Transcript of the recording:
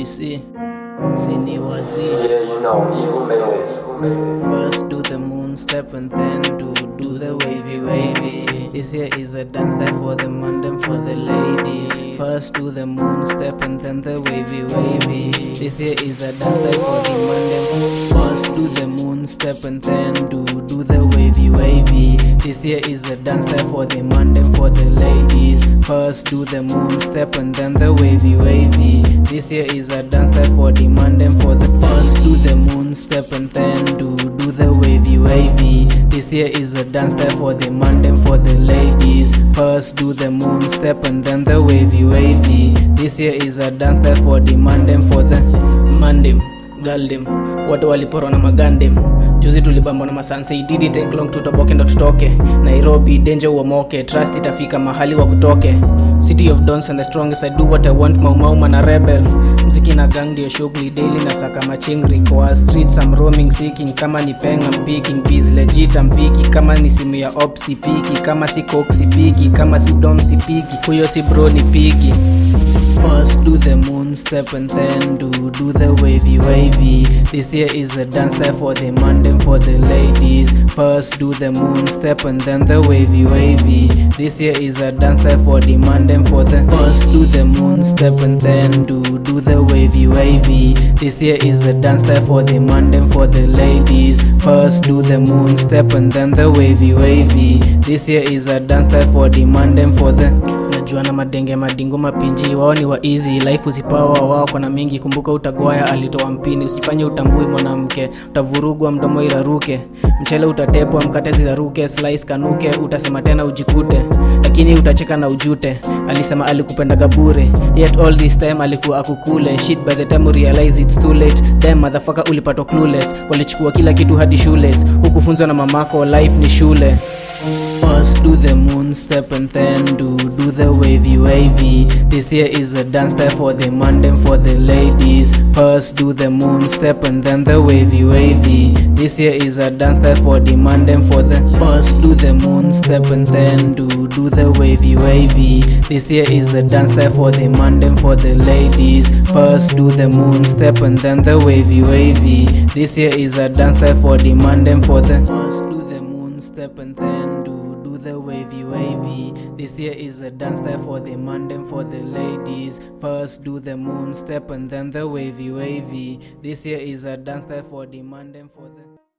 ABC, Sini Wazi. Yeah, you know, evil made it. First do the moon step and then do do the wavy wavy. This here is a dance style for the man and for the ladies. First do the moon step and then the wavy wavy. This here is a dance style for the man and first do the moon step and then do do the wavy wavy. This here is a dance style for the man and for the ladies. First do the moon step and then the wavy wavy. This here is a dance style for the man and for the first do the moon step and then do do the wavy wavy. This here is a dance style for the man and for the ladies. First do the moon step and then the wavy wavy. This here is a dance style for the man and for the mandim galdem watu waliporwa na magandem juzi tulibambwa na didn't take long tutoboke ndo tutoke. Nairobi denje uomoke trust itafika mahali wa kutoke. City of dons and the strongest i do what i want maumauma na rebel. Mziki na gang ndio shughuli daily na saka machingri kwa streets I'm roaming seeking kama ni peng I'm picking legit I'm kama ni simu ya op sipiki kama si coke sipiki. Kama si dom sipiki huyo si bro ni pigi. First do the moon step and then do do the wavy wavy. This here is a dance step for the man for the ladies. First do the moon step and then the wavy wavy. This here is a dance step for the man for the first do the moon step and then do do the wavy wavy. This here is a dance step for the man for the ladies. First do the moon step and then the wavy wavy. This here is a dance step for the man for the najua na madenge madingo mapinji wa easy life wao kona mingi. Kumbuka utagwaya alitoa mpini. Usifanye utambui mwanamke. Utavurugwa mdomo iraruke mchele utatepwa mkate ziraruke slice kanuke utasema tena ujikute. Lakini utacheka na ujute. Alisema alikupendaga bure yet all this time alikuwa akukule. Shit by the time realize it's too late. Damn motherfucker ulipatwa clueless. Walichukua kila kitu hadi shules hukufunzwa na mamako life ni shule First do the moon step and then do do the wavy wavy. This here is a dance style for the man and for the ladies. First do the moon step and then the wavy wavy. This here is a dance style for the man and for the first do the moon step and then do do the wavy wavy. This here is a dance style for the man and for the ladies. First do the moon step and then the wavy wavy. This here is a dance style for the man and for the step and then do do the wavy wavy. This here is a dance style for the man and for the ladies. First do the moon step and then the wavy wavy. This here is a dance style for the man and for the